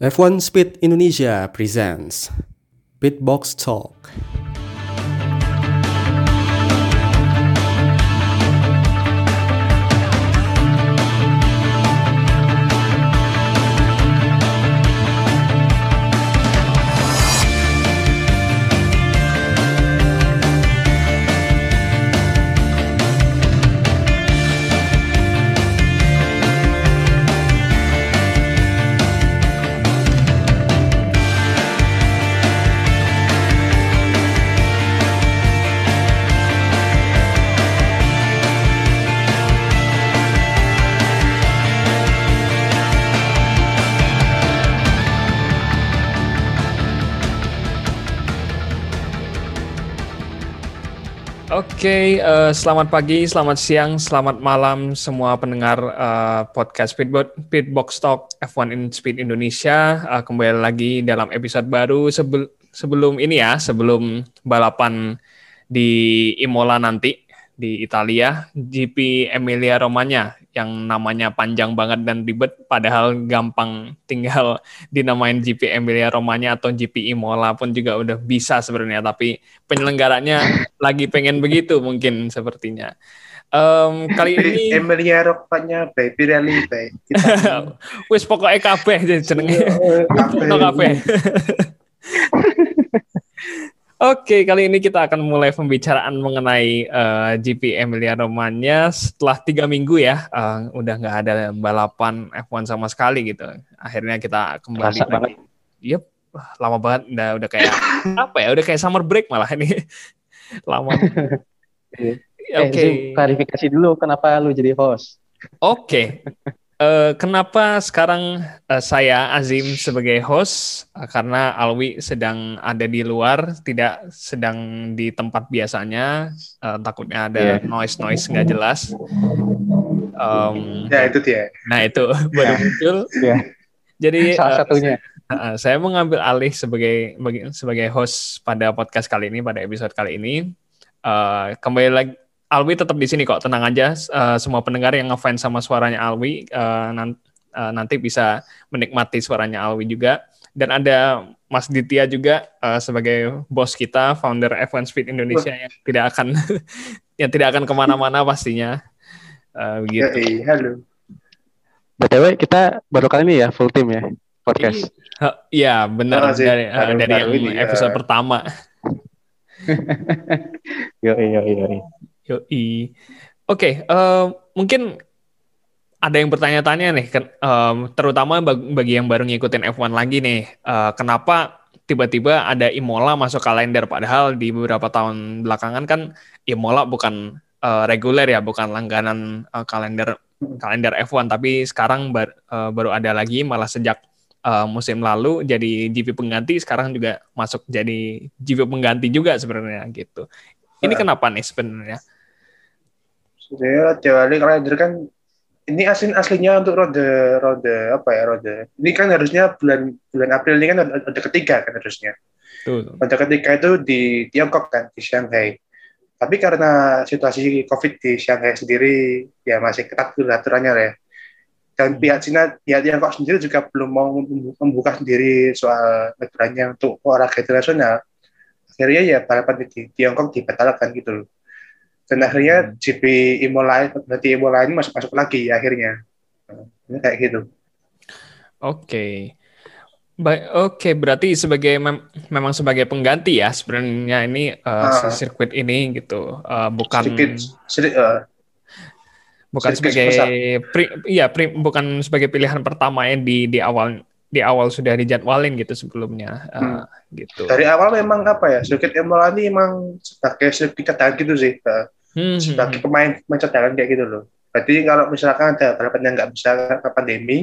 F1 Speed Indonesia presents Pitbox Talk. Oke, uh, selamat pagi, selamat siang, selamat malam semua pendengar uh, podcast Speedbox, Speedbox Talk F1 in Speed Indonesia. Uh, kembali lagi dalam episode baru sebel, sebelum ini ya, sebelum balapan di Imola nanti di Italia, GP Emilia Romagna yang namanya panjang banget dan ribet, padahal gampang tinggal dinamain GP Emilia Romagna atau GP Imola pun juga udah bisa sebenarnya, tapi penyelenggaranya lagi pengen begitu mungkin sepertinya. Um, kali ini Emilia Romagna by Pirelli by wis pokoknya kabeh jenenge. No kabeh Oke, kali ini kita akan mulai pembicaraan mengenai uh, GP Emilia Romagna setelah tiga minggu ya, uh, udah nggak ada balapan F1 sama sekali gitu. Akhirnya kita kembali Terasa banget. Yep, lama banget, udah udah kayak apa ya, udah kayak summer break malah ini. lama. Iya. Oke. Eh, Zim, klarifikasi dulu kenapa lu jadi host. Oke. Eh, kenapa sekarang eh, saya Azim sebagai host? Eh, karena Alwi sedang ada di luar, tidak sedang di tempat biasanya. Eh, takutnya ada Iya. noise noise nggak jelas. Em, ya itu dia nah itu baru muncul. Ya, Jadi salah satunya. Uh, saya mengambil alih sebagai sebagai host pada podcast kali ini pada episode kali ini. Uh, kembali lagi Alwi tetap di sini kok, tenang aja. Uh, semua pendengar yang ngefans sama suaranya Alwi uh, nan- uh, nanti bisa menikmati suaranya Alwi juga. Dan ada Mas Ditya juga uh, sebagai bos kita, founder F1 Speed Indonesia yang tidak akan yang tidak akan ke mana-mana pastinya. Uh, ya, begitu. iya, halo BTW kita baru kali ini ya full team ya podcast. Uh, Iya benar sih. dari, uh, dari yang ini, episode uh, pertama. Yo yo yo. Yoi. Oke, eh, mungkin ada yang bertanya-tanya nih, kan, em, terutama bag- bagi yang baru ngikutin F1 lagi nih, eh, kenapa tiba-tiba ada Imola masuk kalender, padahal di beberapa tahun belakangan kan Imola bukan eh, reguler ya, bukan langganan eh, kalender kalender F1, tapi sekarang bar- eh, baru ada lagi, malah sejak eh, musim lalu jadi GP pengganti, sekarang juga masuk jadi GP pengganti juga sebenarnya gitu. Ini Ah. kenapa nih sebenarnya? Sebenarnya Jawa kalender kan ini asli aslinya untuk rode rode apa ya rode ini kan harusnya bulan bulan April ini kan rode ketiga kan harusnya. Tuh. rode ketiga itu di Tiongkok kan di Shanghai. Tapi karena situasi COVID di Shanghai sendiri ya masih ketat dulu aturannya ya. Dan pihak Cina pihak Tiongkok sendiri juga belum mau membu- membuka sendiri soal aturannya untuk olahraga internasional. Akhirnya ya balapan di Tiongkok dibatalkan gitu loh dan akhirnya GP Imola berarti Imola ini masuk masuk lagi akhirnya Ini kayak gitu Oke. Baik, oke berarti sebagai mem- memang sebagai pengganti ya sebenarnya ini uh, Ah. sirkuit ini gitu Uh, bukan sedikit sedikit eh, bukan sedikit sebagai besar. pri- iya pri- bukan sebagai pilihan pertama ya di di awal di awal sudah dijadwalin gitu sebelumnya Uh, gitu. dari awal memang apa ya sirkuit Imola ini memang sebagai sirkuit cadangan gitu sih Hmm, hmm, sebagai pemain pemain cadangan kayak gitu loh. Berarti kalau misalkan ada balapan yang nggak bisa karena pandemi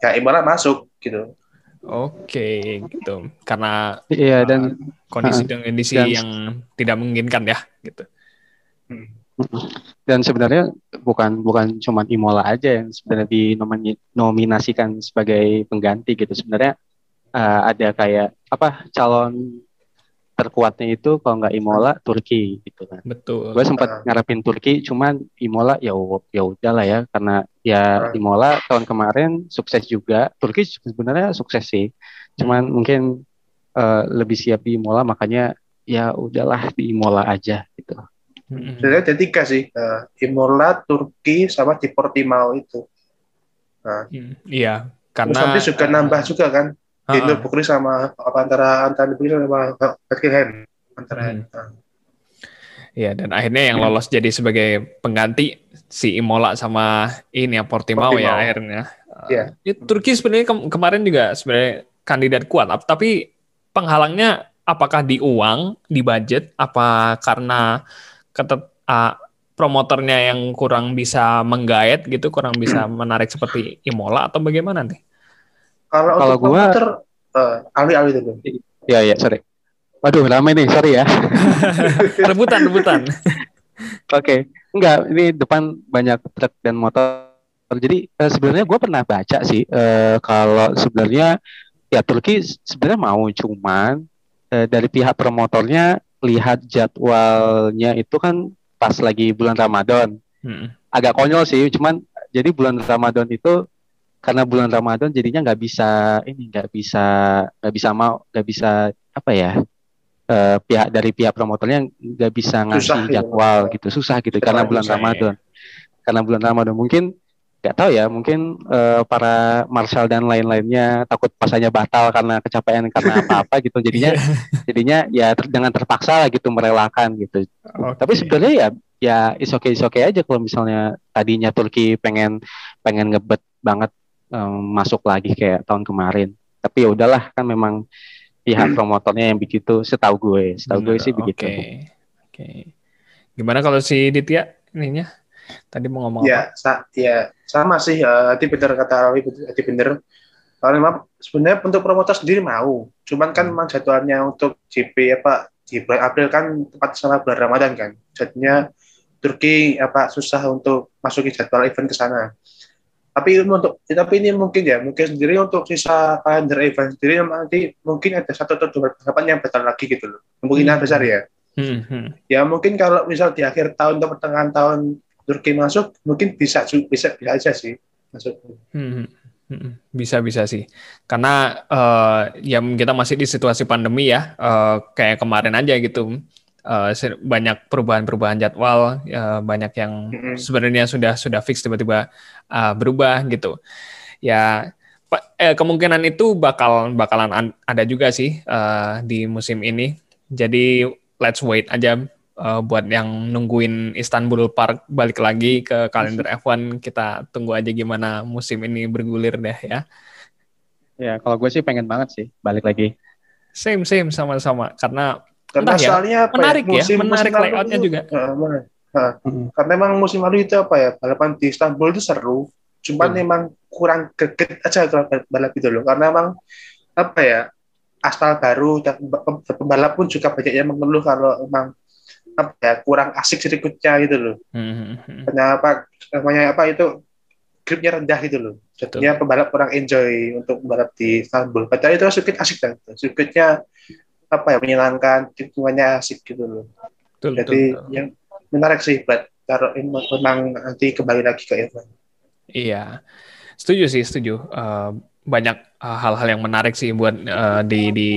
ya Imola masuk gitu. Oke gitu. Karena Iya dan kondisi Ah, kondisi dan- yang tidak memungkinkan ya gitu. dan sebenarnya bukan bukan cuman Imola aja yang sebenarnya dinominasikan sebagai pengganti gitu. Sebenarnya eh, ada kayak apa calon terkuatnya itu kalau nggak Imola Turki gitu kan. Betul. Gue sempat Ah. ngarepin Turki, cuman Imola ya ya udahlah ya karena ya Ah. Imola tahun kemarin sukses juga. Turki sebenarnya sukses sih. Cuman mungkin eh, lebih siap di Imola makanya ya udahlah di Imola aja gitu. Sebenarnya ada tiga sih, eh, Imola, Turki, sama di Portimao itu. Mm, Iya, Terus karena nanti juga nambah juga kan, di. Nürburgring sama apa antara antara Nürburgring sama Bethlehem antara. Hmm. Iya, dan akhirnya yang lolos jadi sebagai pengganti si Imola sama ini ya Portimao, ya Portimao. akhirnya. Iya. Ya, Turki sebenarnya kem- kemarin juga sebenarnya kandidat kuat, ap- tapi penghalangnya apakah di uang, di budget, apa karena ketet, ah, promotornya yang kurang bisa menggait gitu, kurang bisa menarik seperti Imola atau bagaimana nih? Kalau Kalau untuk gua- komputer, eh, Ali-Ali dulu. Ya ya sorry. Waduh ramai nih sorry ya. rebutan, rebutan. Oke, enggak ini depan banyak truk dan motor. Jadi eh, sebenarnya gue pernah baca sih eh, kalau sebenarnya ya Turki sebenarnya mau cuman eh, dari pihak promotornya lihat jadwalnya itu kan pas lagi bulan Ramadan. Mm, Agak konyol sih, cuman jadi bulan Ramadan itu karena bulan Ramadan jadinya nggak bisa ini nggak bisa nggak bisa mau nggak bisa apa ya eh, pihak dari pihak promotornya nggak bisa ngasih Susah, ya. jadwal gitu. Susah gitu. Karena bulan susah, ya. Ramadan karena bulan Ramadan. Mungkin nggak tahu ya mungkin eh, para marshal dan lain-lainnya takut pasanya batal karena kecapean karena apa-apa gitu. Jadinya jadinya ya ter- dengan terpaksa lah gitu merelakan gitu. Tapi oke. sebenarnya ya ya is okay is okay aja kalau misalnya tadinya Turki pengen pengen ngebet banget em, masuk lagi kayak tahun kemarin tapi ya udahlah kan memang pihak promotornya yang begitu setahu gue setahu gue sih Oke, begitu Oke. Gimana kalau si Ditya ininya? Tadi mau ngomong apa? Ya, sa ya sama sih. eh, Tadi benar kata Rawi, tadi benar. Kalau memang sebenarnya untuk promotor sendiri mau, cuman kan memang jadwalnya untuk GP apa di bulan April kan tepat sama bulan Ramadan kan. Jadinya Turki apa susah untuk masuki jadwal event ke sana. Tapi untuk tapi ini mungkin ya mungkin sendiri untuk sisa kalender event sendiri nanti mungkin ada satu atau dua balapan yang batal lagi gitu loh. Kemungkinan Hmm. besar ya. Hmm, hmm. Ya mungkin kalau misal di akhir tahun atau pertengahan tahun Turki masuk, mungkin bisa bisa bisa aja sih masuk. Hmm, hmm. Bisa bisa sih. Karena eh, ya kita masih di situasi pandemi ya, eh, kayak kemarin aja gitu. Se- banyak perubahan-perubahan jadwal, ya, banyak yang Mm-mm. sebenarnya sudah sudah fix tiba-tiba uh, berubah gitu. Ya eh, kemungkinan itu bakal bakalan an- ada juga sih uh, di musim ini. Jadi let's wait aja uh, buat yang nungguin Istanbul Park balik lagi ke kalender F1 kita tunggu aja gimana musim ini bergulir deh ya. ya kalau gue sih pengen banget sih balik lagi Same same sama-sama karena Karena Entah ya, soalnya apa menarik ya, musim, menarik musim lalu layoutnya itu- juga. Heeh, benar. Heeh. Mm-mm. Karena memang musim lalu itu apa ya balapan di Istanbul itu seru, cuman Hmm. memang kurang greget aja kalau balap itu loh. Karena memang apa ya aspal baru pembalap pun juga banyak yang mengeluh kalau memang apa ya kurang asik sirkuitnya gitu loh. hmm, hmm, hmm. Kenapa namanya apa itu gripnya rendah gitu loh. Jadinya pembalap kurang enjoy untuk membalap di Istanbul. Padahal itu sirkuit asik kan. Sirkuitnya apa ya menyenangkan, lingkungannya asik gitu loh. betul, Jadi betul. yang menarik sih buat kalau ini memang nanti kembali lagi ke event. Iya, setuju sih, setuju. Eh, banyak eh, hal-hal yang menarik sih buat eh, di di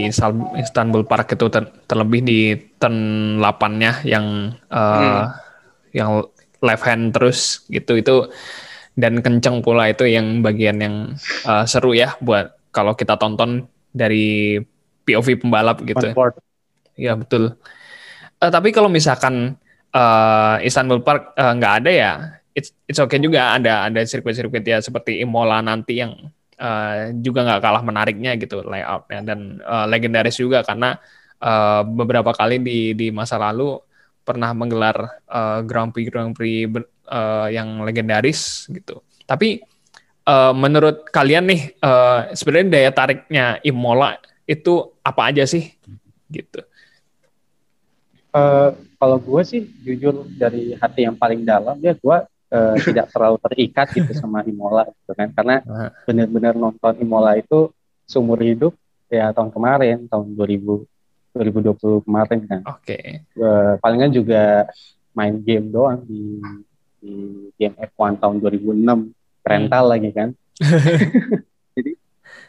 Istanbul Park itu ter- terlebih di turn 8-nya yang eh, Hmm. yang left hand terus gitu itu dan kenceng pula itu yang bagian yang eh, seru ya buat kalau kita tonton dari POV pembalap gitu. board Iya betul. Eh, tapi kalau misalkan eh, Istanbul Park eh, nggak ada ya, it's it's okay juga ada ada sirkuit-sirkuit ya seperti Imola nanti yang eh, juga nggak kalah menariknya gitu layoutnya dan eh, legendaris juga karena eh, beberapa kali di di masa lalu pernah menggelar eh, Grand Prix Grand Prix ber- eh, yang legendaris gitu. Tapi eh, menurut kalian nih eh, sebenarnya daya tariknya Imola itu apa aja sih gitu? Eh, kalau gue sih jujur dari hati yang paling dalam ya gue eh, tidak terlalu terikat gitu sama Imola gitu kan karena Aha. benar-benar nonton Imola itu seumur hidup ya tahun kemarin tahun 2000 2020 kemarin kan Oke. Eh, palingan juga main game doang di di game F1 tahun 2006 rental lagi kan. Jadi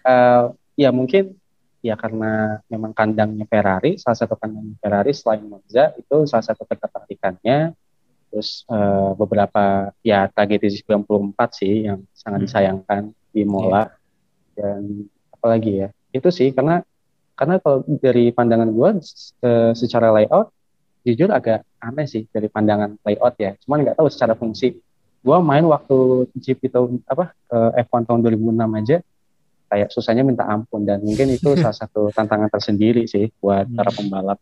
uh, ya mungkin ya karena memang kandangnya Ferrari, salah satu kandangnya Ferrari selain Monza itu salah satu ketertarikannya. Terus uh, beberapa ya tragedi 94 sih yang sangat hmm. disayangkan di Mola yeah. dan apalagi ya itu sih karena karena kalau dari pandangan gue secara layout jujur agak aneh sih dari pandangan layout ya cuman nggak tahu secara fungsi gue main waktu GP tahun apa F1 tahun 2006 aja kayak susahnya minta ampun dan mungkin itu salah satu tantangan tersendiri sih buat hmm. para pembalap.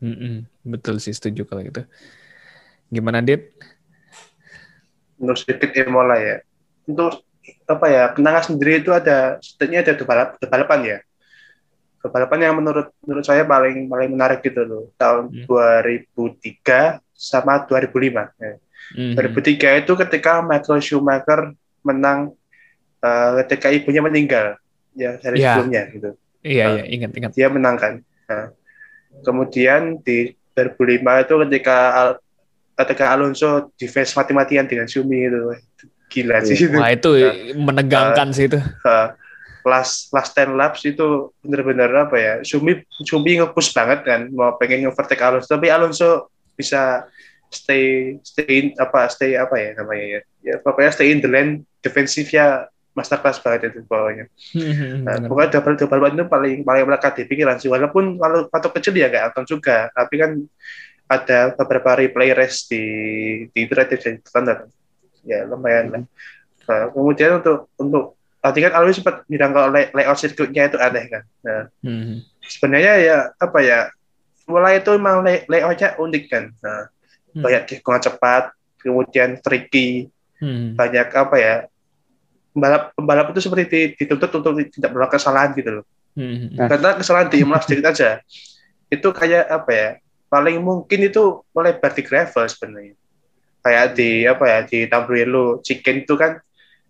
Hmm, betul sih setuju kalau gitu. Gimana Dit? Untuk sedikit Emola ya. Untuk apa ya kenangan sendiri itu ada setidaknya ada balap balapan ya. Balapan yang menurut menurut saya paling paling menarik gitu loh tahun hmm. 2003 sama 2005. Ya. Hmm. 2003 itu ketika Michael Schumacher menang uh, ketika ibunya meninggal ya dari yeah. sebelumnya gitu. Iya uh, iya ingat ingat. Dia menangkan. Nah, kemudian di 2005 itu ketika Al, ketika Alonso defense mati-matian dengan Sumi itu gila sih itu. Wah itu nah, menegangkan uh, sih itu. Uh, last last ten laps itu benar-benar apa ya Sumi Sumi ngepush banget kan mau pengen overtake Alonso tapi Alonso bisa stay stay in, apa stay apa ya namanya ya ya pokoknya stay in the lane defensifnya masterclass banget itu bawahnya. Hmm, nah, pokoknya double double itu paling paling melekat di pikiran sih. Walaupun kalau waktu kecil ya nggak nonton juga, tapi kan ada beberapa replay race di di internet dan standar. Ya lumayan lah. Nah, kemudian untuk untuk tadi kan Alwi sempat bilang kalau lay, layout sirkuitnya itu aneh kan. Nah, hmm. sebenarnya ya apa ya mulai itu memang lay, layoutnya unik kan. Nah, hmm. banyak tikungan cepat, kemudian tricky, hmm. banyak apa ya pembalap pembalap itu seperti dituntut untuk tidak melakukan kesalahan gitu loh. Hmm. Nah. Karena kesalahan di Imlas sedikit aja. Itu kayak apa ya? Paling mungkin itu melebar di gravel sebenarnya. Kayak di apa ya di Tambriello chicken itu kan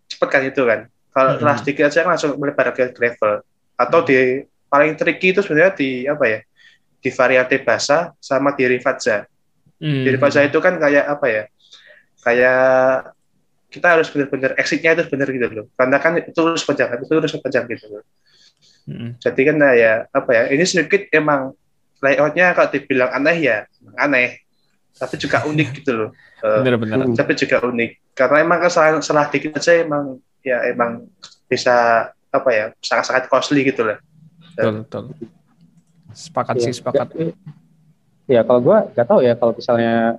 cepet kan itu kan. Kalau hmm. sedikit aja kan langsung melebar ke gravel. Atau hmm. di paling tricky itu sebenarnya di apa ya? Di variante basa sama di Rivazza. Hmm. Di Rivazza itu kan kayak apa ya? Kayak kita harus benar-benar exitnya itu benar gitu loh. Karena kan itu terus panjang itu terus panjang gitu loh. Hmm. jadi kan nah, ya apa ya ini sedikit emang layoutnya kalau dibilang aneh ya aneh. Tapi juga unik gitu loh. Benar-benar uh, tapi juga unik. Karena emang kesalahan salah dikit aja emang ya emang bisa apa ya sangat-sangat costly gitu loh. Betul betul. Sepakat ya, sih sepakat. Ya, ya kalau gue gak tahu ya kalau misalnya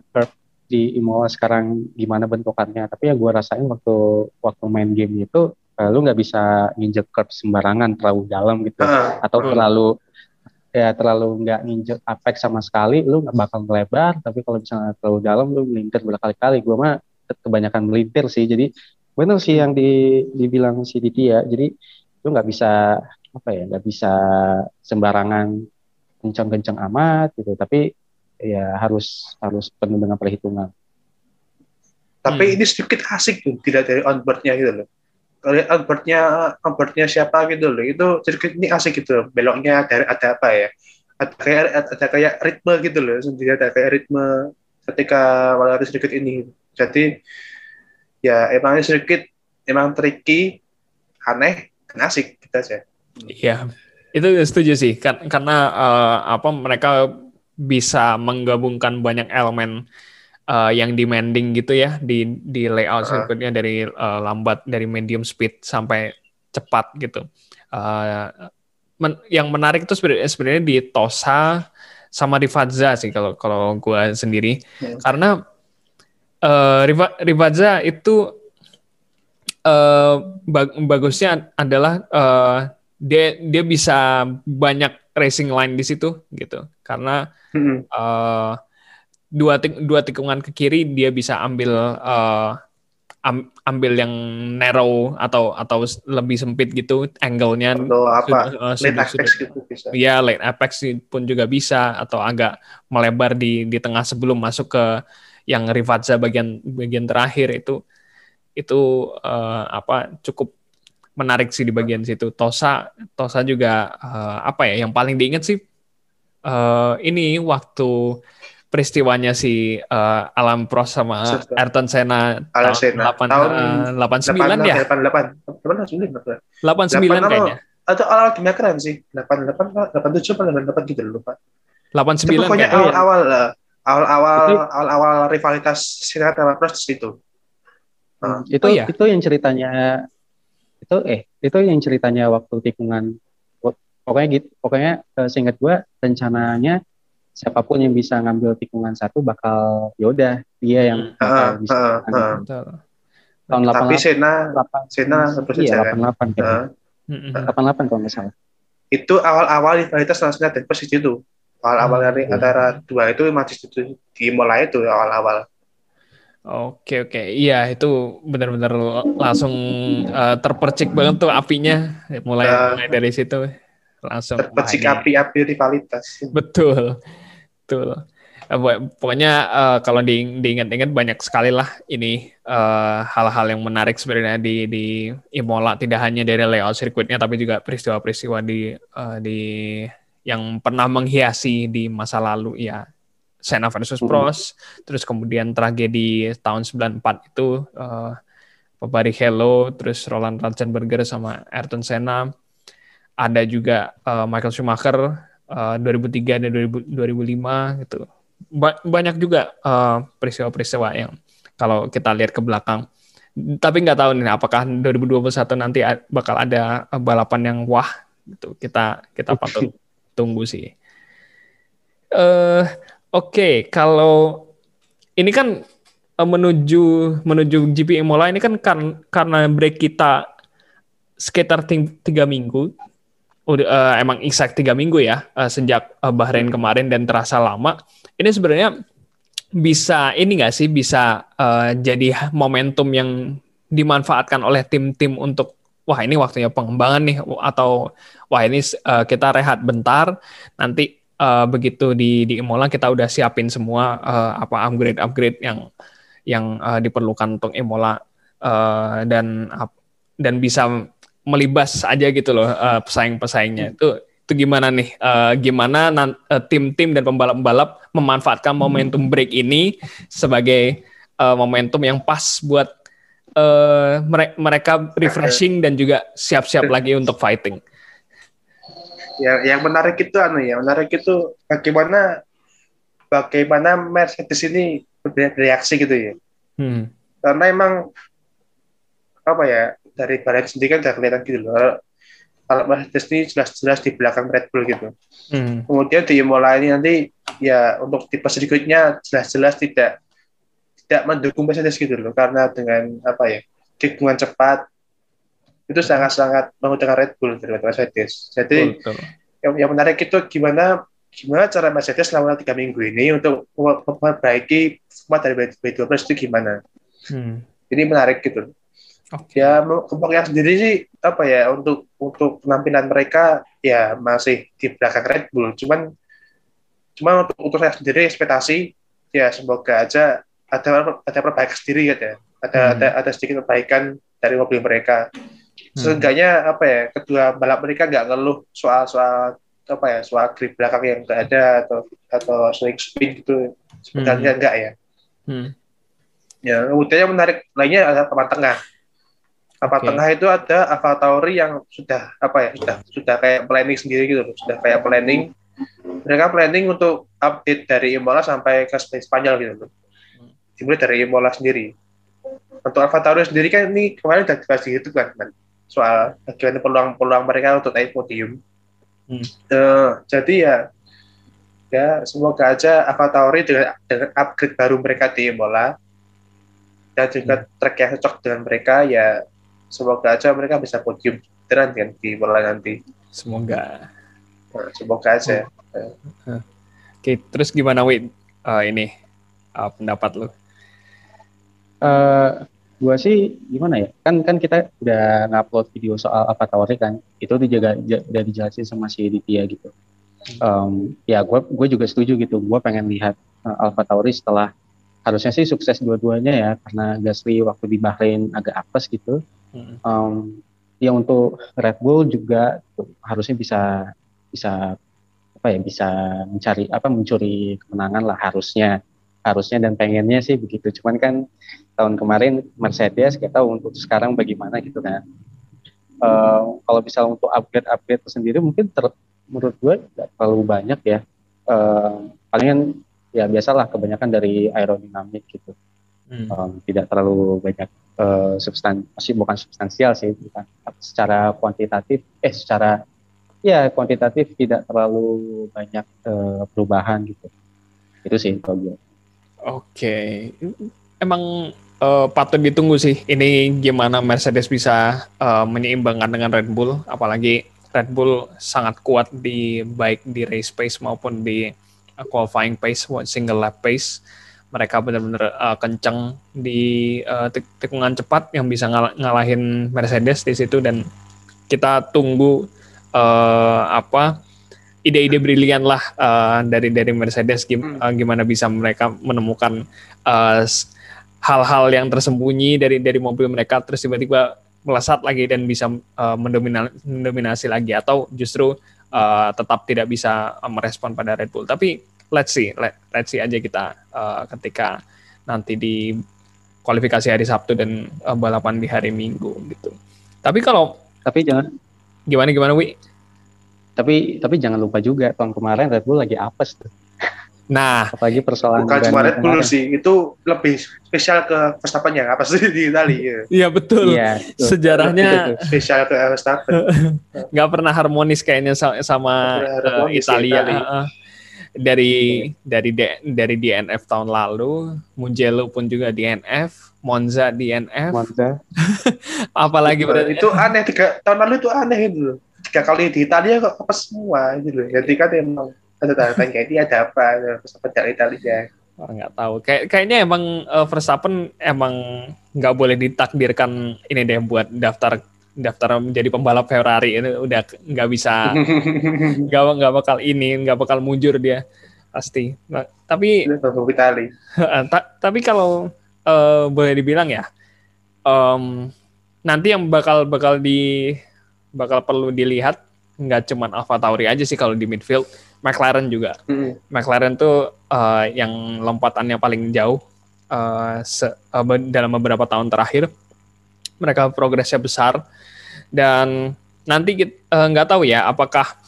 di Imola sekarang gimana bentukannya. Tapi ya gue rasain waktu waktu main game itu uh, lu nggak bisa nginjek curb sembarangan terlalu dalam gitu. Uh, atau uh. terlalu ya terlalu nggak nginjek apex sama sekali lu nggak bakal melebar. Tapi kalau misalnya terlalu dalam lu melintir berkali-kali. Gue mah kebanyakan melintir sih. Jadi benar sih yang di, dibilang si Diti ya. Jadi lu nggak bisa apa ya nggak bisa sembarangan kencang-kencang amat gitu. Tapi ya harus harus penuh dengan perhitungan. Tapi hmm. ini sedikit asik tuh, tidak dari onboardnya gitu loh. Kalau onboardnya onboardnya siapa gitu loh, itu sedikit ini asik gitu, loh. beloknya dari ada apa ya? Ada kayak ada kayak ritme gitu loh, sendiri ada kayak ritme ketika melewati sedikit ini. Jadi ya emang sedikit emang tricky, aneh, dan asik kita gitu aja. Iya, itu setuju sih, karena uh, apa mereka bisa menggabungkan banyak elemen uh, yang demanding gitu ya di di layout sirkuitnya dari uh, lambat dari medium speed sampai cepat gitu. Uh, men yang menarik itu sebenarnya di Tosa sama di Fazza sih kalau kalau gue sendiri hmm. karena uh, Rivazza itu uh, bag bagusnya adalah uh, dia dia bisa banyak racing line di situ gitu karena hmm. uh, dua tik dua tikungan ke kiri dia bisa ambil uh, am ambil yang narrow atau atau lebih sempit gitu angle-nya atau apa uh, late apex gitu bisa ya late apex pun juga bisa atau agak melebar di di tengah sebelum masuk ke yang Rivazza bagian bagian terakhir itu itu uh, apa cukup menarik sih di bagian situ. Tosa, Tosa juga uh, apa ya? Yang paling diingat sih uh, ini waktu peristiwanya si uh, Alan Prost sama Siapa? Ayrton Senna Alan tahun Senna. 8, Tahun uh, 89 ya? 88, 88, 89 Delapan kayaknya. atau awal gimana keren sih 88 87 apa 88 gitu loh lupa 89 Itu pokoknya kayaknya. awal-awal lah awal-awal Itu- awal-awal rivalitas Sinat sama Prost di situ Hmm, itu Oh, iya? itu yang ceritanya itu eh itu yang ceritanya waktu tikungan pokoknya gitu pokoknya eh, seingat gua rencananya siapa pun yang bisa ngambil tikungan satu bakal yaudah dia yang bakal Ah, bisa ah. Betul. tahun tapi 88 Senna 8 Senna terus iya aja kan 88 kan Ah. Mm-mm. 88 kalau nggak salah itu awal-awal rivalitas dan Prost di situ awal-awal dari Hmm. antara dua itu masih itu dimulai itu awal-awal Oke oke iya itu benar-benar langsung uh, terpercik banget tuh apinya mulai Ah. mulai dari situ langsung terpecik api-api rivalitas. Betul. Betul. Eh, pokok- pokoknya eh, kalau di, diingat-ingat banyak sekali lah ini eh, hal-hal yang menarik sebenarnya di di Imola. Tidak hanya dari layout sirkuitnya tapi juga peristiwa-peristiwa di eh, di yang pernah menghiasi di masa lalu. Ya Senna versus. Prost terus kemudian tragedi tahun 94 itu eh Barrichello terus Roland Ratzenberger sama Ayrton Senna ada juga eh, Michael Schumacher eh, 2003 dan 2000 2005 gitu. Ba- banyak juga eh, peristiwa-peristiwa yang kalau kita lihat ke belakang. Tapi nggak tahu nih apakah 2021 nanti bakal ada balapan yang wah gitu. Kita kita patut tunggu sih. Eh oke kalau ini kan menuju menuju GP Imola ini kan kan- karena break kita sekitar tiga minggu eh, emang exact tiga minggu ya eh, sejak eh, Bahrain kemarin dan terasa lama. Ini sebenarnya bisa ini nggak sih bisa eh, jadi momentum yang dimanfaatkan oleh tim-tim untuk wah ini waktunya pengembangan nih atau wah ini eh, kita rehat bentar nanti eh, begitu di di Imola kita udah siapin semua eh, apa upgrade upgrade yang yang eh, diperlukan untuk Imola eh, dan dan bisa melibas aja gitu loh eh, pesaing-pesaingnya itu itu gimana nih Eh, gimana nan- eh, tim-tim dan pembalap-pembalap memanfaatkan momentum break ini sebagai eh, momentum yang pas buat eh, mere- mereka refreshing dan juga siap-siap lagi untuk fighting. ya yang menarik itu anu ya menarik itu bagaimana bagaimana Mercedes ini ber- bereaksi gitu ya Hmm. karena emang apa ya dari Bahrain sendiri kan udah kelihatan gitu loh. Kalau Mercedes ini jelas-jelas di belakang Red Bull gitu. Hmm. kemudian di Imola ini nanti ya untuk tipe sirkuitnya jelas-jelas tidak tidak mendukung Mercedes gitu loh. Karena dengan apa ya tikungan cepat itu sangat-sangat menggunakan Red Bull daripada Mercedes jadi Betul, yang, yang menarik itu gimana gimana cara Mercedes selama tiga minggu ini untuk mem- memperbaiki format dari B12 itu gimana? Hmm. ini menarik gitu Oke. ya kelompoknya sendiri sih apa ya untuk untuk penampilan mereka ya masih di belakang Red Bull cuman cuma untuk untuk saya sendiri ekspektasi ya semoga aja ada ada perbaikan sendiri gitu ya ada Hmm. ada ada sedikit perbaikan dari mobil mereka Hmm. seenggaknya apa ya kedua balap mereka nggak ngeluh soal soal apa ya soal grip belakang yang nggak ada atau atau swing speed gitu sebenarnya enggak ya Hmm. ya kemudian yang menarik lainnya adalah papan tengah papan Oke. tengah itu ada Tauri yang sudah apa ya sudah sudah kayak planning sendiri gitu loh sudah kayak planning. Mereka planning untuk update dari Imola sampai ke Spanyol gitu loh. Dimulai dari Imola sendiri. Untuk Tauri sendiri kan ini kemarin udah dibahas di YouTube kan, kan soal bagaimana peluang-peluang mereka untuk naik podium. Hmm. Eh, jadi ya ya semoga aja Tauri dengan, dengan upgrade baru mereka di Imola dan juga track yang cocok dengan mereka ya semoga aja mereka bisa podium beneran kan di Imola nanti. Semoga. Nah, semoga aja. Oke, terus gimana Wid? Eh, ini eh, pendapat lu? eh gua sih gimana ya? Kan kan kita udah ngupload video soal apa Tauri kan. Itu ja- udah dijelasin sama si Ditya gitu. Em, ya gua gue juga setuju gitu. Gua pengen lihat eh, Alpha Tauri setelah harusnya sih sukses dua-duanya ya karena Gasly waktu di Bahrain agak apes gitu Em, ya untuk Red Bull juga harusnya bisa bisa apa ya bisa mencari apa mencuri kemenangan lah harusnya. Harusnya dan pengennya sih begitu. Cuman kan tahun kemarin Mercedes kita tahu untuk sekarang bagaimana gitu kan. Uh, kalau bisa untuk upgrade upgrade sendiri mungkin ter, menurut gue tidak terlalu banyak ya. Uh, palingan ya biasalah kebanyakan dari aerodinamik gitu. Hmm. um, tidak terlalu banyak uh, substan masih bukan substansial sih bukan. Secara kuantitatif eh secara ya kuantitatif tidak terlalu banyak uh, perubahan gitu. Itu sih kalau gue oke. Emang uh, patut ditunggu sih ini gimana Mercedes bisa uh, menyeimbangkan dengan Red Bull. Apalagi Red Bull sangat kuat di baik di race pace maupun di qualifying pace, single lap pace. Mereka benar-benar uh, kencang di uh, tikungan cepat yang bisa ngal ngalahin Mercedes di situ dan kita tunggu uh, apa ide-ide brilian lah uh, dari dari Mercedes gim uh, gimana bisa mereka menemukan hal-hal uh, yang tersembunyi dari dari mobil mereka terus tiba-tiba melesat lagi dan bisa uh, mendominasi lagi atau justru uh, tetap tidak bisa merespon pada Red Bull. Tapi let's see, let, let's see aja kita uh, ketika nanti di kualifikasi hari Sabtu dan uh, balapan di hari Minggu gitu. Tapi kalau tapi jangan gimana gimana Wi? Tapi tapi jangan lupa juga tahun kemarin Red Bull lagi apes tuh. Nah, apalagi persoalan bukan cuma Red Bull sih, itu lebih spesial ke Verstappen ya, apa sih di Itali? Ya. Iya betul. Ya, Sejarahnya spesial ke Verstappen. Nggak pernah harmonis kayaknya sama uh, Italia. Italia. Uh, dari dari dari DNF tahun lalu, Mugello pun juga DNF, Monza DNF. Monza. Apalagi berarti itu aneh tiga tahun lalu itu aneh itu. Tiga kali di Italia kok apa semua gitu. Jadi kan emang ada tanya ini ada apa Verstappen dari Italia. Oh, nggak tahu. Kayak kayaknya emang uh, Verstappen emang nggak boleh ditakdirkan ini deh buat daftar daftar menjadi pembalap Ferrari ini udah nggak bisa nggak nggak bakal ini nggak bakal mujur dia pasti. Nah, tapi ta tapi kalau uh, boleh dibilang ya um, nanti yang bakal bakal di bakal perlu dilihat nggak cuman Alfa Tauri aja sih kalau di midfield McLaren juga. Mm. McLaren tuh uh, yang lompatannya paling jauh uh, se, uh, dalam beberapa tahun terakhir mereka progresnya besar. Dan nanti eh, nggak uh, tahu ya apakah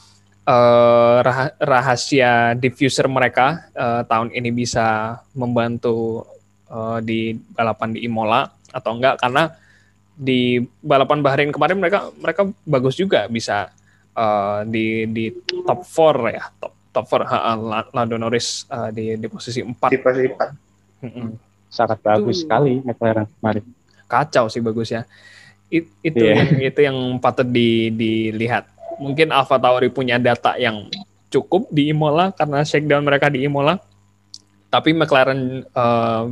uh, rahasia diffuser mereka uh, tahun ini bisa membantu uh, di balapan di Imola atau enggak karena di balapan Bahrain kemarin mereka mereka bagus juga bisa uh, di di top 4 ya top top 4 uh, Lando Norris uh, di di posisi 4 di posisi 4 mm -hmm. sangat bagus Itu, sekali McLaren kemarin kacau sih bagusnya. It, itu yeah. yang itu yang patut di, dilihat. Mungkin Alfa Tauri punya data yang cukup di Imola karena shakedown mereka di Imola. Tapi McLaren uh,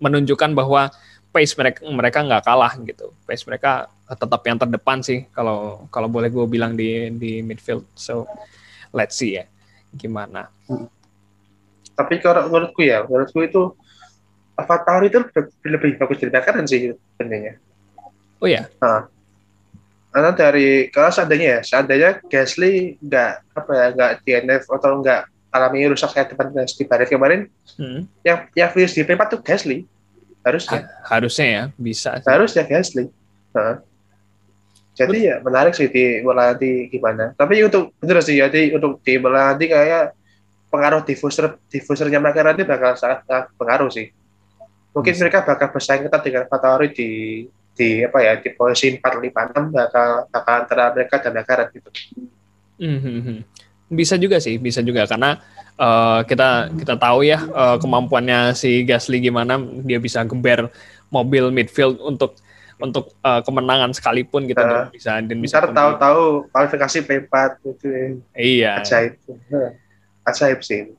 menunjukkan bahwa pace mereka mereka nggak kalah gitu. Pace mereka tetap yang terdepan sih kalau kalau boleh gue bilang di di midfield. So let's see ya gimana. Tapi kalau menurutku ya menurutku itu Alfa Tauri itu lebih, bagus dari McLaren sih sebenarnya. Oh ya. Nah, karena dari kalau seandainya ya, seandainya Gasly nggak apa ya nggak DNF atau nggak alami rusak kayak depan di Paris kemarin, hmm. yang yang finish di P4 tuh Gasly harusnya. Ha, harusnya ya bisa. Sih. Harusnya Gasly. Nah. Jadi ya menarik sih di bola nanti gimana. Tapi untuk bener sih jadi untuk di bola nanti kayak pengaruh diffuser diffusernya mereka nanti bakal sangat, sangat pengaruh sih mungkin hmm. mereka bakal bersaing ketat dengan Fatahari di di apa ya di posisi empat lima enam bakal bakal antara mereka dan Nagarat gitu. Hmm, hmm, hmm, Bisa juga sih, bisa juga karena uh, kita kita tahu ya uh, kemampuannya si Gasly gimana dia bisa geber mobil midfield untuk untuk uh, kemenangan sekalipun gitu uh, bisa dan bisa tahu-tahu kualifikasi P4 gitu. Iya. Ajaib. Ajaib sih.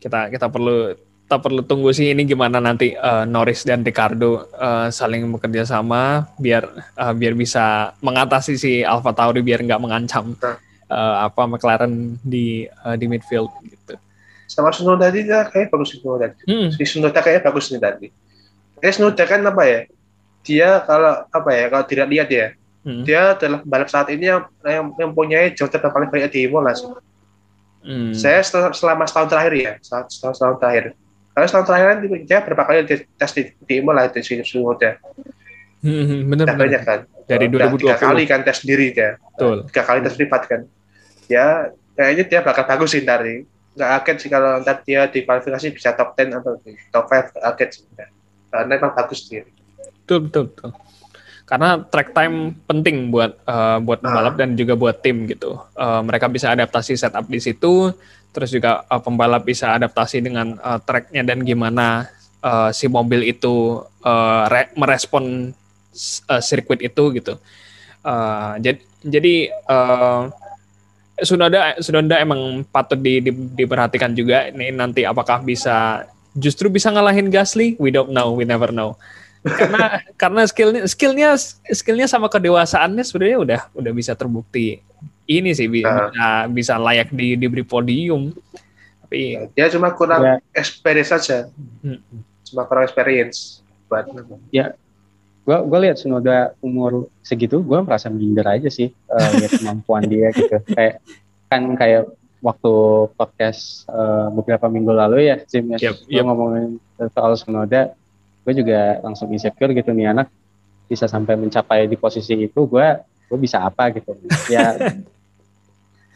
Kita kita perlu kita perlu tunggu sih ini gimana nanti uh, Norris dan Ricardo uh, saling bekerja sama biar uh, biar bisa mengatasi si Alfa Tauri biar nggak mengancam uh, apa McLaren di uh, di midfield gitu. Sama Sunoda tadi ya kayak bagus Sunoda. Hmm. Si Sunoda kayak bagus nih tadi. Kayak Sunoda kan apa ya? Dia kalau apa ya kalau tidak lihat ya, hmm. dia adalah balap saat ini yang yang mempunyai jauh paling banyak di Imola sih. Hmm. Saya selama setahun terakhir ya, setahun, setahun terakhir. Kalau setahun terakhir kan dia berapa kali di tes di, di Imola di sini Sunoda. Hmm, bener Udah bener. banyak kan. Dari Udah tiga 2020. kali kan tes sendiri dia. Betul. Tiga kali tes privat kan. Ya, kayaknya dia bakal bagus sih ntar nih. Nggak kaget sih kalau ntar dia di kualifikasi bisa top 10 atau top 5 nggak kaget sih. Karena emang bagus dia. Betul, betul, betul. Karena track time penting buat eh, buat Ah. pembalap dan juga buat tim gitu. Eh, mereka bisa adaptasi setup di situ, terus juga eh, pembalap bisa adaptasi dengan eh, tracknya dan gimana eh, si mobil itu eh, re- merespon eh, sirkuit itu gitu. Eh, jadi jadi eh, Sunoda Sunoda emang patut di, di- diperhatikan juga. Ini nanti apakah bisa justru bisa ngalahin Gasly? We don't know, we never know karena karena skillnya skillnya skillnya sama kedewasaannya sebenarnya udah udah bisa terbukti ini sih bi- Ah. bisa bisa layak di diberi podium tapi Dia cuma kurang Ya. experience saja. hmm, Cuma kurang experience. Buat gue gue lihat Sunoda umur segitu gue merasa minder aja sih eh, lihat kemampuan dia gitu kayak kan kayak waktu podcast eh, beberapa minggu lalu ya Jim ya Yep, yep. ngomongin soal Sunoda gue juga langsung insecure gitu nih anak bisa sampai mencapai di posisi itu gue gue bisa apa gitu ya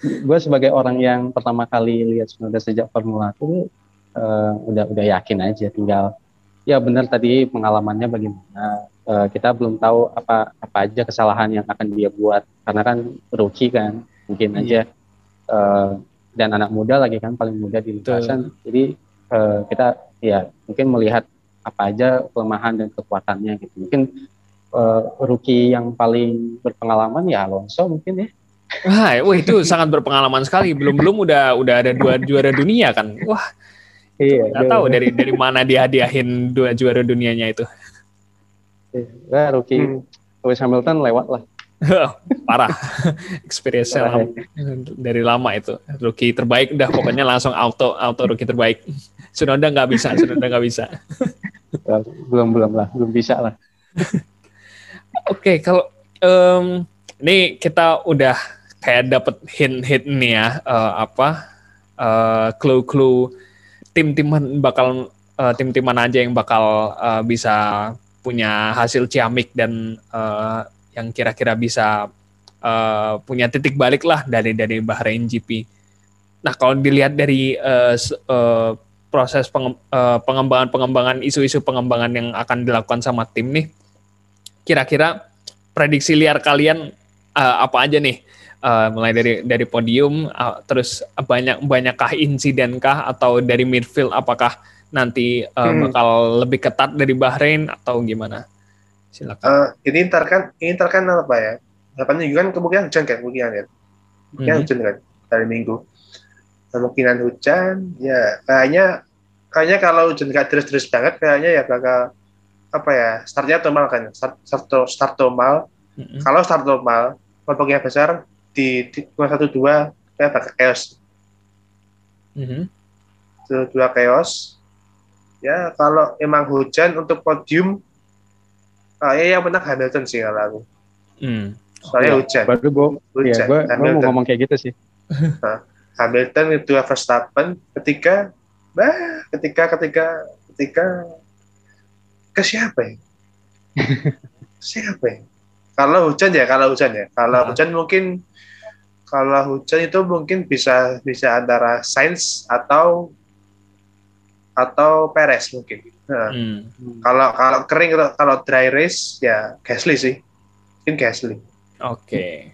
gue sebagai orang yang pertama kali lihat Sunoda sejak Formula 1 eh, udah udah yakin aja tinggal ya benar tadi pengalamannya bagaimana. Eh, kita belum tahu apa apa aja kesalahan yang akan dia buat. Karena kan rookie kan mungkin Iya. aja. Eh, dan anak muda lagi kan paling muda di lintasan. Jadi eh, kita ya mungkin melihat apa aja kelemahan dan kekuatannya gitu. Mungkin eh, rookie yang paling berpengalaman ya Alonso mungkin ya wah, wah itu sangat berpengalaman sekali. Belum belum udah udah ada dua juara dunia kan? Wah iya nggak tahu dari dari mana dia hadiahin dua juara dunianya itu. Wah, rookie Hmm. Lewis Hamilton lewat lah. Parah. Experience Parah, lama, dari lama itu. Rookie terbaik udah pokoknya langsung auto auto rookie terbaik. Sunoda nggak bisa Sunoda nggak bisa. Belum belum lah. Belum bisa lah. Oke, kalau em, ini kita udah kayak dapet hint-hint nih ya eh, apa eh, clue-clue tim-timan bakal eh, tim-timan aja yang bakal eh, bisa punya hasil ciamik dan eh, yang kira-kira bisa eh, punya titik balik lah dari dari Bahrain GP. Nah, kalau dilihat dari s- eh, proses penge- pengembangan-pengembangan isu-isu pengembangan yang akan dilakukan sama tim nih, kira-kira prediksi liar kalian eh, apa aja nih? Eh, mulai dari dari podium, eh, terus banyak banyakkah insiden kah atau dari midfield apakah nanti eh, Hmm. bakal lebih ketat dari Bahrain atau gimana? Silakan. Eh, ini ntar kan, ini ntar kan apa ya? Harapannya juga kan kemungkinan hujan kan, kemungkinan kan. Kemungkinan Mhm. hujan kan, dari minggu. Kemungkinan hujan, ya kayaknya kayaknya kalau hujan nggak terus-terus banget, kayaknya ya bakal apa ya startnya normal kan, start start, start normal. Mhm. Kalau start normal, kelompoknya besar di dua satu dua kayak bakal chaos, Mhm. satu dua chaos. Ya kalau emang hujan untuk podium, kayaknya yang menang Hamilton sih kalau aku. Hmm. Soalnya Iya. hujan. baru gue hujan. ya gue mau Hamilton. ngomong kayak gitu sih Hamilton kedua Verstappen ketika bah ketika ketika ketika ke siapa ya siapa ya kalau hujan ya kalau hujan ya kalau Ah. hujan mungkin kalau hujan itu mungkin bisa bisa antara Sainz atau atau Perez mungkin Nah, Hmm. kalau kalau kering kalau- kalau dry race ya Gasly sih mungkin Gasly Oke.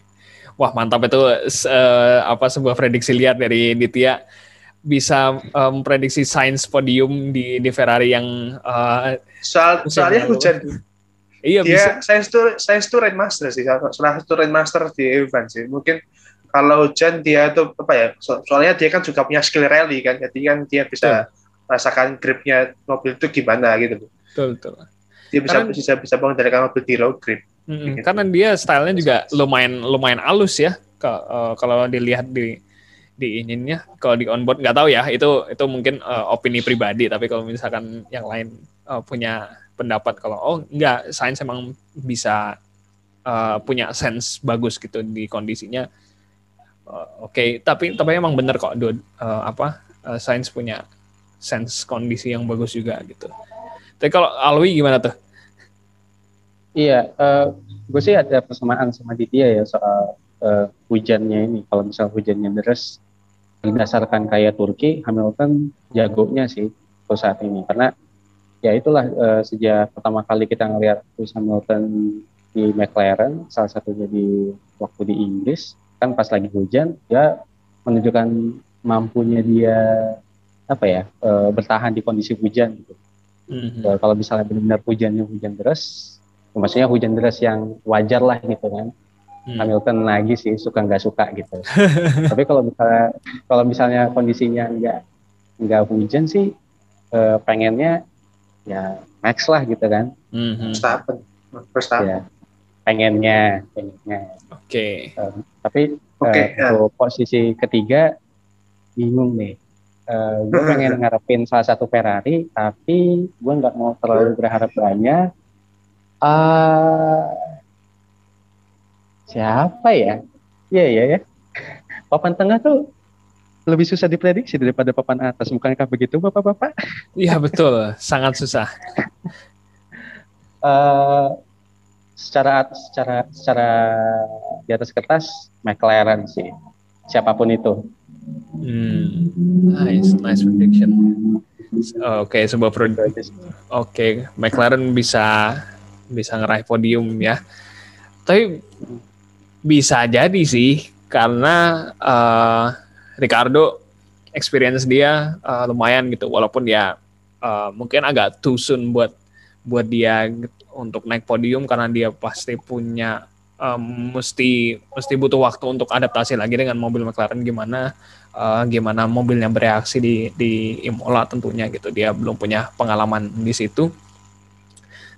Wah mantap itu eh, apa sebuah prediksi liar dari Ditya bisa memprediksi sains podium di di Ferrari yang eh, soal soalnya lalu. hujan iya bisa dia Sainz tuh Sainz tuh Rainmaster sih salah satu Rainmaster di event sih mungkin kalau hujan dia tuh apa ya so- soalnya dia kan juga punya skill rally kan jadi kan dia bisa rasakan gripnya mobil itu gimana gitu betul betul. dia bisa Karena- bisa bisa mengendalikan mobil di road grip Mm-mm, Gitu. Karena dia stylenya juga lumayan lumayan halus ya. Eh, kalau dilihat di di ininya, kalau di onboard nggak tahu ya. Itu itu mungkin eh, opini pribadi. Tapi kalau misalkan yang lain eh, punya pendapat kalau oh nggak, sains emang bisa eh, punya sense bagus gitu di kondisinya. Uh, Oke, okay. tapi tapi emang bener kok, do, uh, apa uh, sains punya sense kondisi yang bagus juga gitu. Tapi kalau Alwi gimana tuh? Iya, uh, gue sih ada persamaan sama Ditya ya soal uh, hujannya ini. Kalau misal hujannya deras, berdasarkan kayak Turki, Hamilton jagonya sih untuk saat ini. Karena ya itulah uh, sejak pertama kali kita ngelihat Lewis Hamilton di McLaren, salah satunya di waktu di Inggris, kan pas lagi hujan dia menunjukkan mampunya dia apa ya e, bertahan di kondisi hujan gitu. Mm-hmm. E, kalau misalnya benar-benar hujannya hujan deras, ya maksudnya hujan deras yang wajar lah gitu kan. Mm. Hamilton lagi sih suka nggak suka gitu. Tapi kalau misalnya kalau misalnya kondisinya nggak nggak hujan sih e, pengennya ya max lah gitu kan. Mm-hmm. Verstappen. Verstappen. Ya, pengennya pengennya oke okay. uh, tapi okay, uh, ya. posisi ketiga bingung nih uh, gue pengen ngarepin salah satu Ferrari tapi gue nggak mau terlalu berharap banyak uh, siapa ya iya iya ya papan tengah tuh lebih susah diprediksi daripada papan atas bukankah begitu bapak-bapak iya betul sangat susah uh, secara secara secara di atas kertas McLaren sih siapa pun itu. Hmm, nice, nice prediction. Oke, okay, sebuah produk. Oke, okay, McLaren bisa bisa ngeraih podium ya. Tapi bisa jadi sih karena uh, Ricardo experience dia uh, lumayan gitu, walaupun ya uh, mungkin agak too soon buat buat dia untuk naik podium karena dia pasti punya um, mesti mesti butuh waktu untuk adaptasi lagi dengan mobil McLaren. Gimana uh, gimana mobilnya bereaksi di di Imola tentunya gitu. Dia belum punya pengalaman di situ.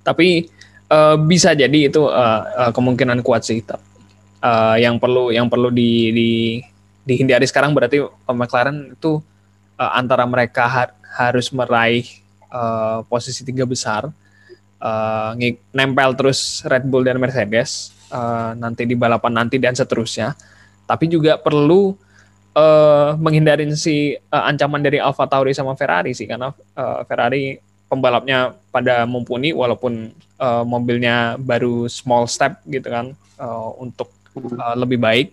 Tapi uh, bisa jadi itu uh, uh, kemungkinan kuat sih. Uh, yang perlu yang perlu di, di dihindari sekarang berarti McLaren itu uh, antara mereka ha harus meraih uh, posisi tiga besar uh, nempel terus Red Bull dan Mercedes uh, nanti di balapan nanti dan seterusnya. Tapi juga perlu uh, menghindari si uh, ancaman dari Alfa Tauri sama Ferrari sih karena uh, Ferrari pembalapnya pada mumpuni walaupun uh, mobilnya baru small step gitu kan uh, untuk uh, lebih baik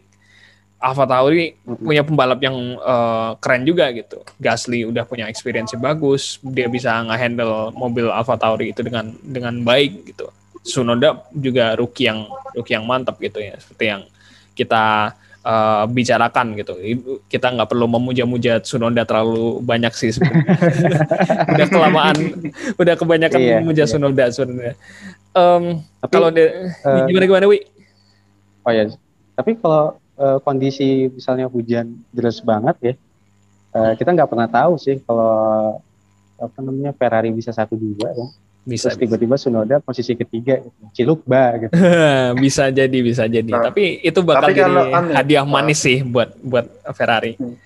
Alfa Tauri punya pembalap yang uh, keren juga gitu. Gasly udah punya experience bagus, dia bisa nge-handle mobil Alfa Tauri itu dengan dengan baik gitu. Sunoda juga rookie yang rookie yang mantap gitu ya, seperti yang kita uh, bicarakan gitu. Kita nggak perlu memuja-muja Sunoda terlalu banyak sih udah kelamaan, udah kebanyakan iya, memuja iya. Sunoda sebenarnya. Um, kalau de, uh, gimana gimana Wi? Oh ya, tapi kalau uh, kondisi misalnya hujan deras banget ya, uh, kita nggak pernah tahu sih kalau apa namanya Ferrari bisa satu dua ya. Bisa tiba-tiba Sunoda posisi ketiga gitu. Cilukba gitu. bisa jadi, bisa jadi. Nah, Tapi itu bakal jadi anu, hadiah manis sih buat buat Ferrari. Hmm.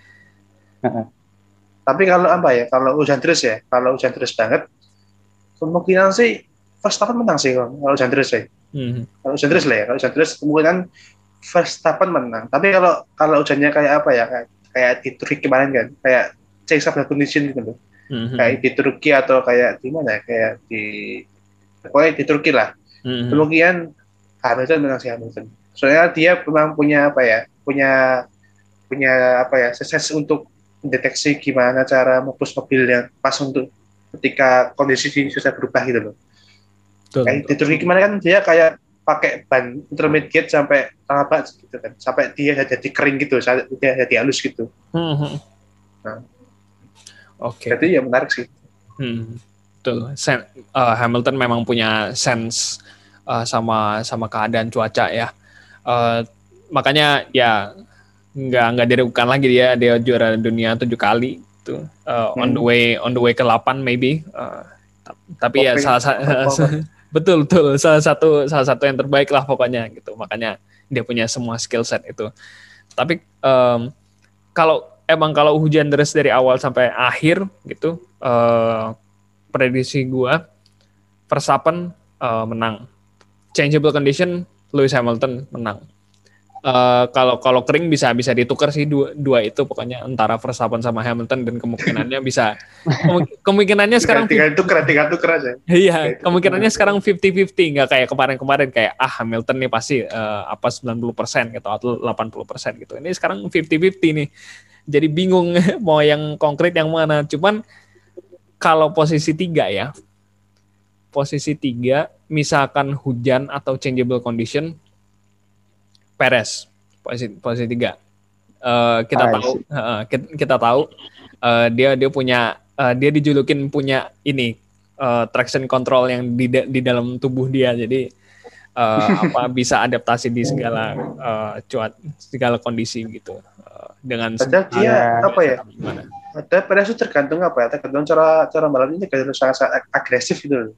Tapi kalau apa ya? Kalau hujan terus ya, kalau hujan terus banget, kemungkinan sih Verstappen menang sih kalau hujan terus ya. Hmm. Kalau hujan terus lah ya, kalau hujan terus kemungkinan Verstappen menang. Tapi kalau kalau hujannya kayak apa ya kayak, kayak di Turki kemarin kan, kayak change of condition gitu loh. Mm-hmm. Kayak di Turki atau kayak di mana ya? Kayak di pokoknya di Turki lah. Mm-hmm. Kemudian Hamilton menang si Hamilton. Soalnya dia memang punya apa ya? Punya punya apa ya? Sukses untuk mendeteksi gimana cara modus mobil yang pas untuk ketika kondisi sudah berubah gitu loh. Betul, kayak betul. di Turki kemarin kan dia kayak pakai ban intermediate sampai apa gitu kan. Sampai dia jadi kering gitu dia jadi halus gitu. Hmm. nah. Oke. Okay. jadi ya menarik sih. Hmm. tuh Sen, uh, Hamilton memang punya sense uh, sama sama keadaan cuaca ya. Uh, makanya ya nggak nggak diragukan lagi dia dia juara dunia tujuh kali tuh uh, hmm. on the way on the way ke 8 maybe. Uh, tapi ya salah satu betul betul. Salah satu salah satu yang terbaik lah pokoknya gitu. Makanya dia punya semua skill set itu. Tapi um, kalau emang kalau hujan deras dari awal sampai akhir gitu uh, prediksi gua Verstappen uh, menang. Changeable condition Lewis Hamilton menang Eh, kalau kalau kering bisa bisa ditukar sih dua, dua itu pokoknya antara Verstappen sama Hamilton dan kemungkinannya bisa kemung- kemungkinannya sekarang tinggal tuker tinggal tuker aja Iya, kemungkinannya sekarang 50-50 nggak kayak kemarin-kemarin kayak ah Hamilton nih pasti eh, apa 90% gitu atau 80% gitu. Ini sekarang 50-50 nih. Jadi bingung mau yang konkret yang mana. Cuman kalau posisi tiga ya, posisi tiga misalkan hujan atau changeable condition, Perez posisi posisi tiga. Eh, kita tahu, eh, kita, kita tahu eh, dia dia punya eh, dia dijulukin punya ini eh, traction control yang di di dalam tubuh dia. Jadi eh, apa bisa adaptasi di segala eh, cuat segala kondisi gitu. Eh, dengan padahal dia apa ya? gimana. Ada pada itu tergantung apa ya? Tergantung cara cara balapnya kan sangat sangat agresif gitu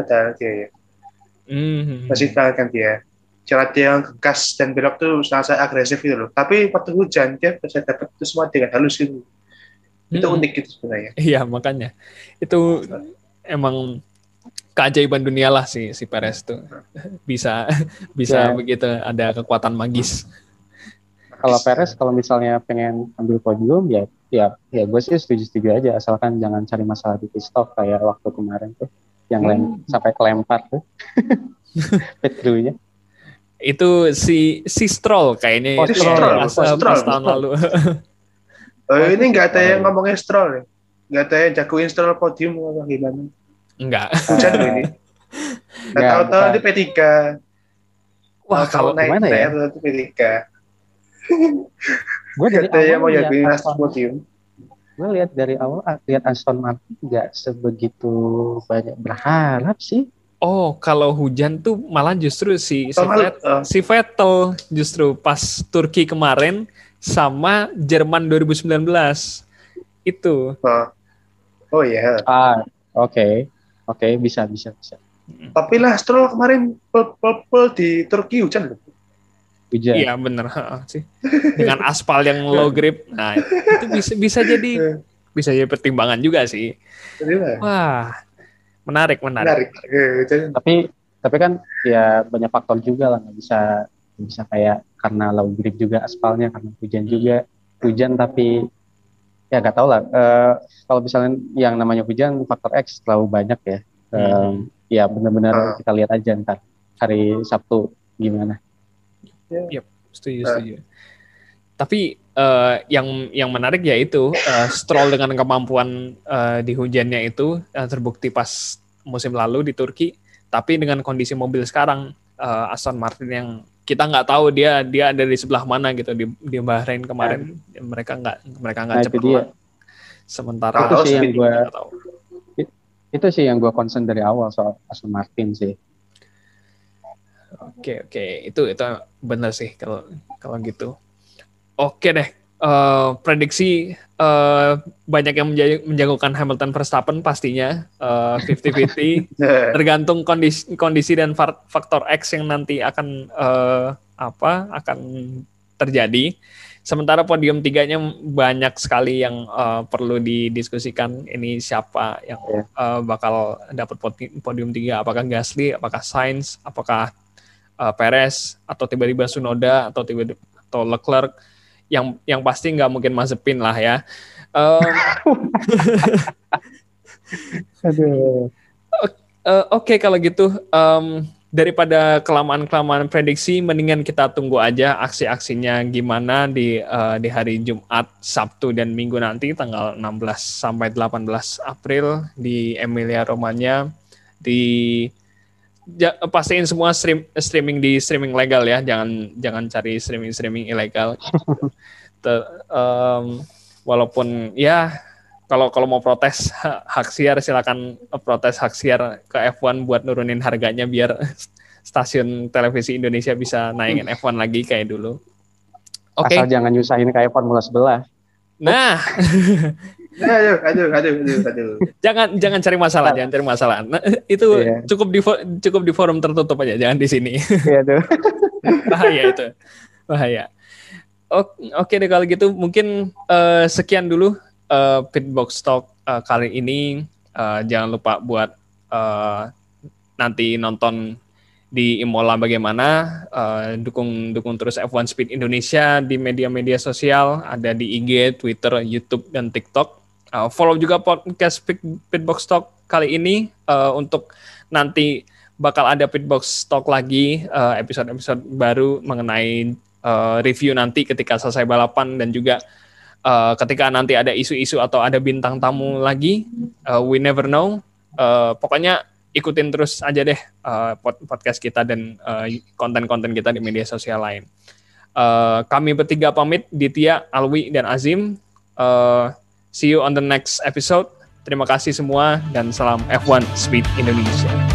ada dia ya. Mhm. masih banget kan dia cara dia yang gas dan belok tuh sangat sangat agresif gitu loh. Tapi waktu hujan dia bisa dapat itu semua dengan halus gitu. Itu Mhm. unik gitu sebenarnya. Iya makanya. Itu emang keajaiban dunia lah si si Perez tuh. Bisa bisa Ya. begitu ada kekuatan magis. Kalau Perez kalau misalnya pengen ambil podium ya ya ya gue sih setuju setuju aja. Asalkan jangan cari masalah di pit stop kayak waktu kemarin tuh. Yang lem, sampai kelempar tuh. Pit crew-nya. Itu si si Stroll kayaknya Oh, itu Stroll. pas, Stroll. pas tahun lalu. oh, ini nggak ada yang Oh. ngomongin stroll ya nggak ada yang jagoin stroll podium apa gimana Enggak. hujan loh ini Nggak, tahu-tahu bukan. di P3 Wah kalau naik gimana ya? naik itu P3 gue dari nggak ada yang awal mau jagoin Aston, podium gue lihat dari awal ah, lihat Aston Martin nggak sebegitu banyak berharap sih. Oh kalau hujan tuh malah justru si si, Tahun lalu, Vet- eh, si Vettel justru pas Turki kemarin sama Jerman 2019 itu. oh. oh iya Ah oke oke bisa bisa bisa tapi lah stroll kemarin pul di Turki hujan loh hujan. Iya bener sih. Dengan aspal yang low grip, nah itu bisa bisa jadi bisa jadi pertimbangan juga sih. Wah menarik menarik. menarik. Eh, jadi- Tapi tapi kan ya banyak faktor juga lah. Nggak bisa nggak bisa kayak karena low grip juga aspalnya karena hujan juga. Hujan tapi ya nggak tahu lah. Eh, kalau misalnya yang namanya hujan faktor X terlalu banyak ya. Eh, ya benar-benar Ah. kita lihat aja ntar hari Sabtu gimana. Setuju Eh. setuju. Tapi eh, yang yang menarik ya itu eh, Stroll dengan kemampuan eh, di hujannya itu eh, terbukti pas musim lalu di Turki. Tapi dengan kondisi mobil sekarang eh, Aston Martin yang kita nggak tahu dia dia ada di sebelah mana gitu di di Bahrain kemarin mereka nggak mereka nggak Nah, dia. Sementara Itu sih yang tahu. itu sih yang gue concern dari awal soal Aston Martin sih Oke oke itu itu benar sih kalau kalau gitu. Oke deh. Eh, prediksi eh, banyak yang menja- menjagokan Hamilton Verstappen pastinya eh, 50-50 tergantung kondisi kondisi dan faktor X yang nanti akan eh, apa akan terjadi. Sementara podium tiganya banyak sekali yang eh, perlu didiskusikan. Ini siapa yang eh, bakal dapat podi- podium tiga? Apakah Gasly? Apakah Sainz? Apakah eh, Perez? Atau tiba-tiba Sunoda? Atau tiba atau Leclerc? Yang yang pasti nggak mungkin Mazepin lah ya. Aduh Eh, Oke kalau gitu em, daripada kelamaan-kelamaan prediksi, mendingan kita tunggu aja aksi-aksinya gimana di eh, di hari Jumat, Sabtu dan Minggu nanti tanggal 16 sampai 18 April di Emilia Romagna di ja- pastiin semua stream, streaming di streaming legal ya, jangan jangan cari streaming streaming ilegal. Em, walaupun ya kalau kalau mau protes ha- hak siar silakan protes hak siar ke F1 buat nurunin harganya biar stasiun televisi Indonesia bisa naikin F1 lagi kayak dulu. Oke. asal jangan nyusahin kayak Formula 11 Nah, aduh aduh aduh aduh aduh jangan jangan cari masalah, jangan cari masalah. Nah, itu Iya. cukup di cukup di forum tertutup aja, jangan di sini. Iya tuh bahaya itu bahaya oke deh kalau gitu mungkin eh, sekian dulu eh, Pitbox Talk eh, kali ini Eh, jangan lupa buat eh, nanti nonton di Imola bagaimana. Uh, dukung dukung terus F1 Speed Indonesia di media-media sosial, ada di IG, Twitter, YouTube dan TikTok. Uh, follow juga podcast Pitbox Talk kali ini uh, untuk nanti bakal ada Pitbox Talk lagi episode-episode uh, baru mengenai uh, review nanti ketika selesai balapan dan juga uh, ketika nanti ada isu-isu atau ada bintang tamu lagi, uh, we never know. Uh, pokoknya ikutin terus aja deh uh, podcast kita dan konten-konten uh, kita di media sosial lain. Uh, kami bertiga pamit, Ditya, Alwi, dan Azim. Uh, see you on the next episode. Terima kasih semua dan salam F1 Speed Indonesia.